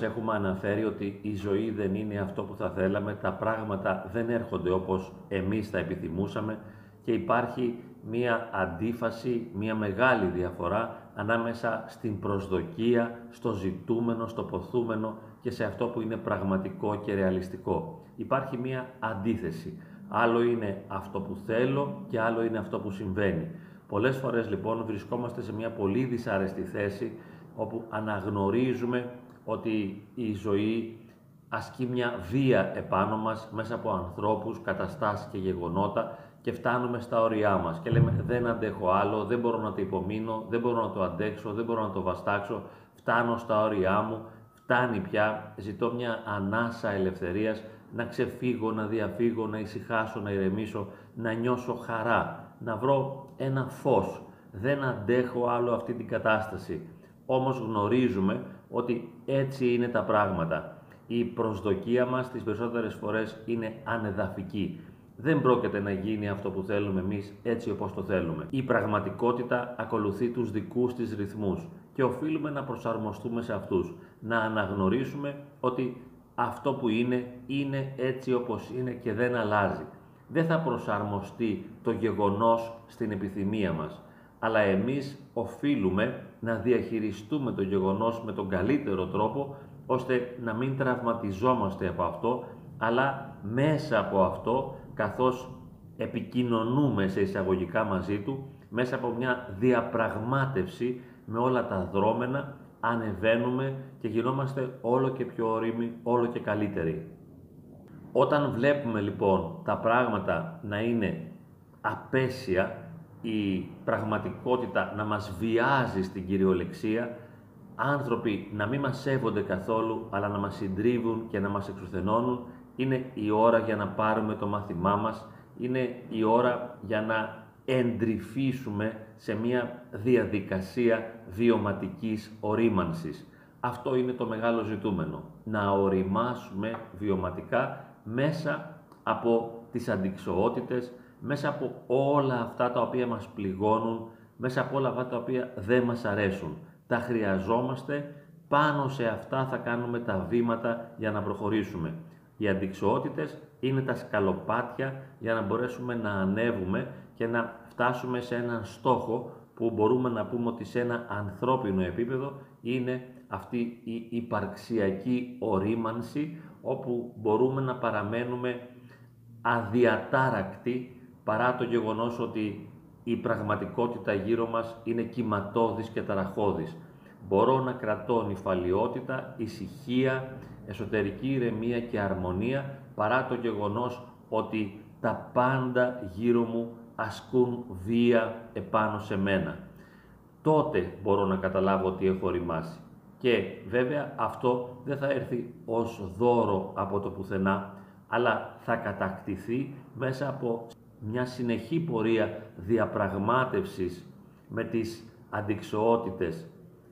φορές έχουμε αναφέρει ότι η ζωή δεν είναι αυτό που θα θέλαμε, τα πράγματα δεν έρχονται όπως εμείς θα επιθυμούσαμε και υπάρχει μία αντίφαση, μία μεγάλη διαφορά ανάμεσα στην προσδοκία, στο ζητούμενο, στο ποθούμενο και σε αυτό που είναι πραγματικό και ρεαλιστικό. Υπάρχει μία αντίθεση. Άλλο είναι αυτό που θέλω και άλλο είναι αυτό που συμβαίνει. Πολλές φορές λοιπόν βρισκόμαστε σε μια πολύ δυσάρεστη θέση όπου αναγνωρίζουμε ότι η ζωή ασκεί μια βία επάνω μας μέσα από ανθρώπους, καταστάσεις και γεγονότα και φτάνουμε στα όρια μας και λέμε δεν αντέχω άλλο, δεν μπορώ να το υπομείνω, δεν μπορώ να το αντέξω, δεν μπορώ να το βαστάξω, φτάνω στα όρια μου, φτάνει πια, ζητώ μια ανάσα ελευθερίας, να ξεφύγω, να διαφύγω, να ησυχάσω, να ηρεμήσω, να νιώσω χαρά, να βρω ένα φως. Δεν αντέχω άλλο αυτή την κατάσταση. Όμως γνωρίζουμε ότι έτσι είναι τα πράγματα. Η προσδοκία μας τις περισσότερες φορές είναι ανεδαφική. Δεν πρόκειται να γίνει αυτό που θέλουμε εμείς έτσι όπως το θέλουμε. Η πραγματικότητα ακολουθεί τους δικούς της ρυθμούς και οφείλουμε να προσαρμοστούμε σε αυτούς. Να αναγνωρίσουμε ότι αυτό που είναι, είναι έτσι όπως είναι και δεν αλλάζει. Δεν θα προσαρμοστεί το γεγονός στην επιθυμία μας, αλλά εμείς οφείλουμε να διαχειριστούμε το γεγονός με τον καλύτερο τρόπο, ώστε να μην τραυματιζόμαστε από αυτό, αλλά μέσα από αυτό, καθώς επικοινωνούμε σε εισαγωγικά μαζί του, μέσα από μια διαπραγμάτευση με όλα τα δρόμενα, ανεβαίνουμε και γινόμαστε όλο και πιο όριμοι, όλο και καλύτεροι. Όταν βλέπουμε λοιπόν τα πράγματα να είναι απέσια, η πραγματικότητα να μας βιάζει στην κυριολεξία, άνθρωποι να μην μας σέβονται καθόλου, αλλά να μας συντρίβουν και να μας εξουθενώνουν, είναι η ώρα για να πάρουμε το μάθημά μας, είναι η ώρα για να εντρυφήσουμε σε μια διαδικασία βιωματικής ορίμανσης. Αυτό είναι το μεγάλο ζητούμενο. Να οριμάσουμε βιωματικά μέσα από τις αντικσοότητες, μέσα από όλα αυτά τα οποία μας πληγώνουν, μέσα από όλα αυτά τα οποία δεν μας αρέσουν. Τα χρειαζόμαστε, πάνω σε αυτά θα κάνουμε τα βήματα για να προχωρήσουμε. Οι αντικσοότητες είναι τα σκαλοπάτια για να μπορέσουμε να ανέβουμε και να φτάσουμε σε έναν στόχο που μπορούμε να πούμε ότι σε ένα ανθρώπινο επίπεδο είναι αυτή η υπαρξιακή ορίμανση όπου μπορούμε να παραμένουμε αδιατάρακτοι παρά το γεγονός ότι η πραγματικότητα γύρω μας είναι κυματώδης και ταραχώδης. Μπορώ να κρατώ νυφαλιότητα, ησυχία, εσωτερική ηρεμία και αρμονία παρά το γεγονός ότι τα πάντα γύρω μου ασκούν βία επάνω σε μένα. Τότε μπορώ να καταλάβω ότι έχω ρημάσει. Και βέβαια αυτό δεν θα έρθει ως δώρο από το πουθενά, αλλά θα κατακτηθεί μέσα από μια συνεχή πορεία διαπραγμάτευσης με τις αντικσοότητες,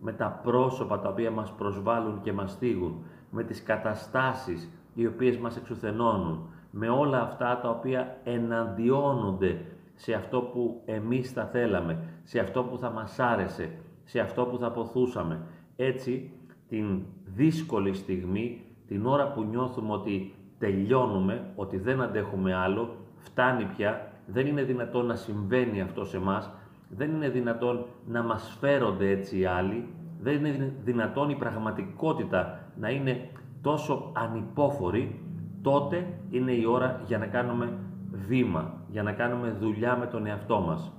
με τα πρόσωπα τα οποία μας προσβάλλουν και μας θίγουν, με τις καταστάσεις οι οποίες μας εξουθενώνουν, με όλα αυτά τα οποία εναντιώνονται σε αυτό που εμείς θα θέλαμε, σε αυτό που θα μας άρεσε, σε αυτό που θα ποθούσαμε. Έτσι, την δύσκολη στιγμή, την ώρα που νιώθουμε ότι τελειώνουμε, ότι δεν αντέχουμε άλλο, φτάνει πια, δεν είναι δυνατόν να συμβαίνει αυτό σε μας, δεν είναι δυνατόν να μας φέρονται έτσι οι άλλοι, δεν είναι δυνατόν η πραγματικότητα να είναι τόσο ανυπόφορη, τότε είναι η ώρα για να κάνουμε βήμα, για να κάνουμε δουλειά με τον εαυτό μας.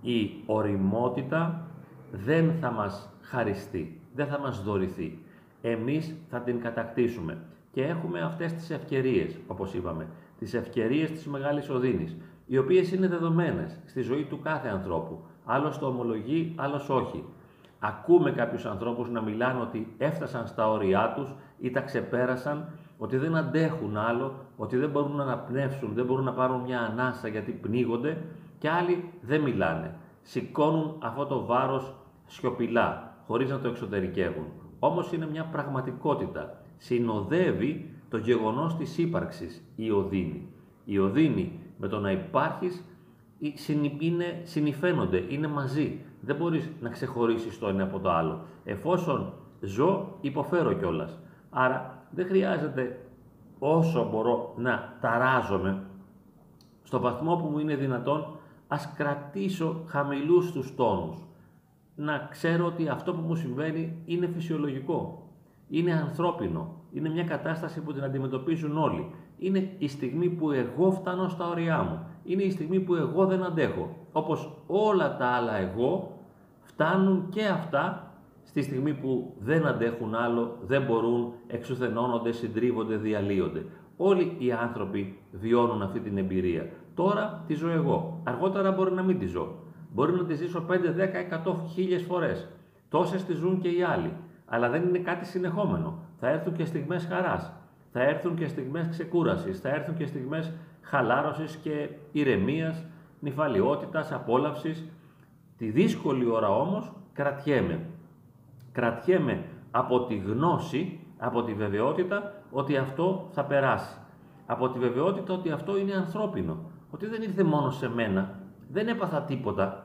Η οριμότητα δεν θα μας χαριστεί, δεν θα μας δωρηθεί. Εμείς θα την κατακτήσουμε και έχουμε αυτές τις ευκαιρίες, όπως είπαμε, τις ευκαιρίες της Μεγάλης Οδύνης, οι οποίες είναι δεδομένες στη ζωή του κάθε ανθρώπου. Άλλος το ομολογεί, άλλος όχι. Ακούμε κάποιους ανθρώπους να μιλάνε ότι έφτασαν στα όρια τους ή τα ξεπέρασαν ότι δεν αντέχουν άλλο, ότι δεν μπορούν να αναπνεύσουν, δεν μπορούν να πάρουν μια ανάσα γιατί πνίγονται και άλλοι δεν μιλάνε. Σηκώνουν αυτό το βάρος σιωπηλά, χωρίς να το εξωτερικεύουν. Όμως είναι μια πραγματικότητα. Συνοδεύει το γεγονός της ύπαρξης η οδύνη. Η οδύνη με το να υπάρχεις είναι, συνηφαίνονται, είναι μαζί. Δεν μπορείς να ξεχωρίσεις το ένα από το άλλο. Εφόσον ζω, υποφέρω κιόλας. Άρα δεν χρειάζεται όσο μπορώ να ταράζομαι στο βαθμό που μου είναι δυνατόν ας κρατήσω χαμηλούς τους τόνους. Να ξέρω ότι αυτό που μου συμβαίνει είναι φυσιολογικό, είναι ανθρώπινο, είναι μια κατάσταση που την αντιμετωπίζουν όλοι. Είναι η στιγμή που εγώ φτάνω στα όρια μου. Είναι η στιγμή που εγώ δεν αντέχω. Όπως όλα τα άλλα εγώ φτάνουν και αυτά στη στιγμή που δεν αντέχουν άλλο, δεν μπορούν, εξουθενώνονται, συντρίβονται, διαλύονται. Όλοι οι άνθρωποι βιώνουν αυτή την εμπειρία. Τώρα τη ζω εγώ. Αργότερα μπορεί να μην τη ζω. Μπορεί να τη ζήσω 5, 10, 100, χίλιες φορές. Τόσες τη ζουν και οι άλλοι. Αλλά δεν είναι κάτι συνεχόμενο. Θα έρθουν και στιγμές χαράς. Θα έρθουν και στιγμές ξεκούρασης. Θα έρθουν και στιγμές χαλάρωσης και ηρεμίας, νυφαλιότητας, απόλαυσης. Τη δύσκολη ώρα όμως κρατιέμαι. Κρατιέμαι από τη γνώση, από τη βεβαιότητα ότι αυτό θα περάσει. Από τη βεβαιότητα ότι αυτό είναι ανθρώπινο ότι δεν ήρθε μόνο σε μένα, δεν έπαθα τίποτα.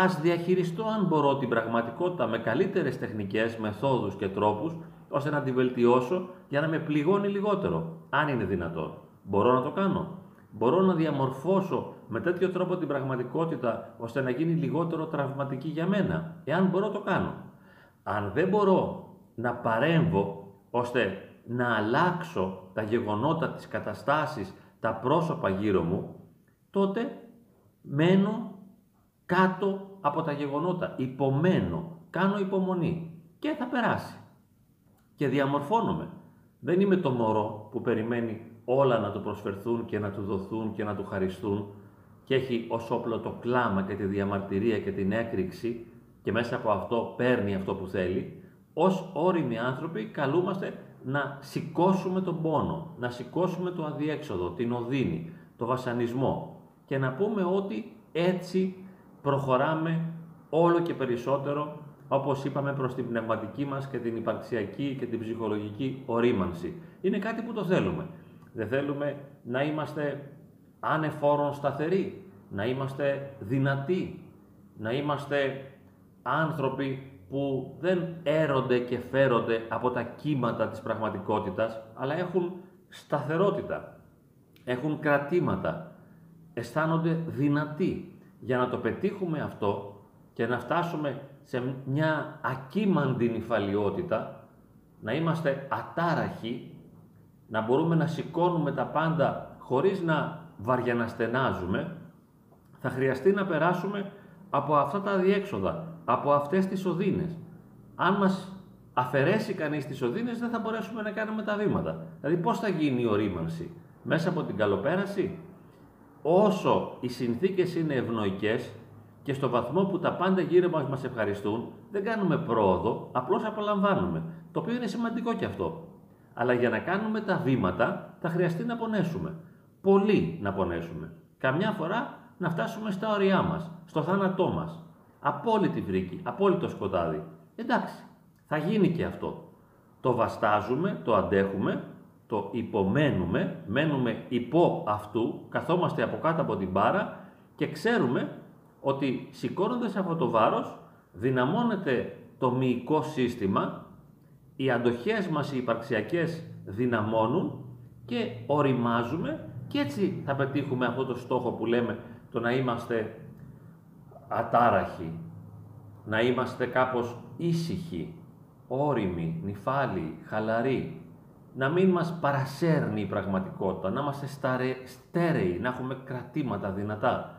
Ας διαχειριστώ αν μπορώ την πραγματικότητα με καλύτερες τεχνικές, μεθόδους και τρόπους, ώστε να τη βελτιώσω για να με πληγώνει λιγότερο, αν είναι δυνατόν. Μπορώ να το κάνω. Μπορώ να διαμορφώσω με τέτοιο τρόπο την πραγματικότητα, ώστε να γίνει λιγότερο τραυματική για μένα. Εάν μπορώ το κάνω. Αν δεν μπορώ να παρέμβω, ώστε να αλλάξω τα γεγονότα, τις καταστάσεις, τα πρόσωπα γύρω μου, τότε μένω κάτω από τα γεγονότα, υπομένω, κάνω υπομονή και θα περάσει. Και διαμορφώνομαι. Δεν είμαι το μωρό που περιμένει όλα να του προσφερθούν και να του δοθούν και να του χαριστούν και έχει ως όπλο το κλάμα και τη διαμαρτυρία και την έκρηξη και μέσα από αυτό παίρνει αυτό που θέλει. Ως όριμοι άνθρωποι καλούμαστε να σηκώσουμε τον πόνο, να σηκώσουμε το αδιέξοδο, την οδύνη, το βασανισμό και να πούμε ότι έτσι προχωράμε όλο και περισσότερο όπως είπαμε προς την πνευματική μας και την υπαρξιακή και την ψυχολογική ορίμανση. Είναι κάτι που το θέλουμε. Δεν θέλουμε να είμαστε ανεφόρον σταθεροί, να είμαστε δυνατοί, να είμαστε άνθρωποι που δεν έρονται και φέρονται από τα κύματα της πραγματικότητας, αλλά έχουν σταθερότητα, έχουν κρατήματα, αισθάνονται δυνατοί. Για να το πετύχουμε αυτό και να φτάσουμε σε μια ακίμαντη νυφαλιότητα, να είμαστε ατάραχοι, να μπορούμε να σηκώνουμε τα πάντα χωρίς να βαριαναστενάζουμε, θα χρειαστεί να περάσουμε από αυτά τα διέξοδα, από αυτές τις οδύνες. Αν μας αφαιρέσει κανείς τις οδύνες δεν θα μπορέσουμε να κάνουμε τα βήματα. Δηλαδή πώς θα γίνει η ορίμανση, μέσα από την καλοπέραση; Όσο οι συνθήκες είναι ευνοϊκές και στο βαθμό που τα πάντα γύρω μας μας ευχαριστούν, δεν κάνουμε πρόοδο, απλώς απολαμβάνουμε, το οποίο είναι σημαντικό και αυτό. Αλλά για να κάνουμε τα βήματα θα χρειαστεί να πονέσουμε. Πολύ να πονέσουμε. Καμιά φορά να φτάσουμε στα όρια μας, στο θάνατό μας. Απόλυτη βρήκη, απόλυτο σκοτάδι. Εντάξει, θα γίνει και αυτό. Το βαστάζουμε, το αντέχουμε, το υπομένουμε, μένουμε υπό αυτού, καθόμαστε από κάτω από την μπάρα και ξέρουμε ότι σηκώνοντας αυτό το βάρος δυναμώνεται το μυϊκό σύστημα, οι αντοχές μας οι υπαρξιακές δυναμώνουν και οριμάζουμε και έτσι θα πετύχουμε αυτό το στόχο που λέμε το να είμαστε ατάραχοι, να είμαστε κάπως ήσυχοι, όριμοι, νυφάλιοι, χαλαροί, να μην μας παρασέρνει η πραγματικότητα, να είμαστε στέρεοι, να έχουμε κρατήματα δυνατά,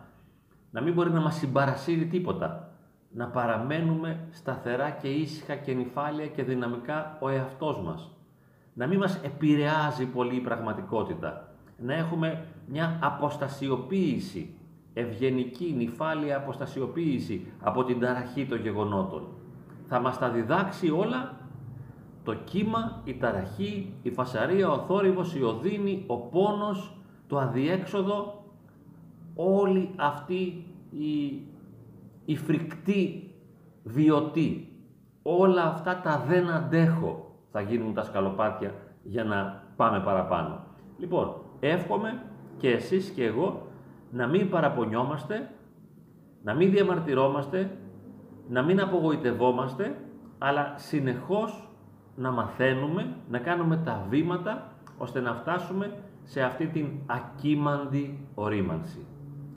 να μην μπορεί να μας συμπαρασύρει τίποτα, να παραμένουμε σταθερά και ήσυχα και νυφάλια και δυναμικά ο εαυτός μας, να μην μας επηρεάζει πολύ η πραγματικότητα, να έχουμε μια αποστασιοποίηση ευγενική, νυφάλια αποστασιοποίηση από την ταραχή των γεγονότων. Θα μας τα διδάξει όλα το κύμα, η ταραχή, η φασαρία, ο θόρυβος, η οδύνη, ο πόνος, το αδιέξοδο, όλη αυτή η, η φρικτή βιωτή, όλα αυτά τα δεν αντέχω θα γίνουν τα σκαλοπάτια για να πάμε παραπάνω. Λοιπόν, εύχομαι και εσείς και εγώ να μην παραπονιόμαστε, να μην διαμαρτυρόμαστε, να μην απογοητευόμαστε, αλλά συνεχώς να μαθαίνουμε, να κάνουμε τα βήματα ώστε να φτάσουμε σε αυτή την ακίμαντη ορίμανση.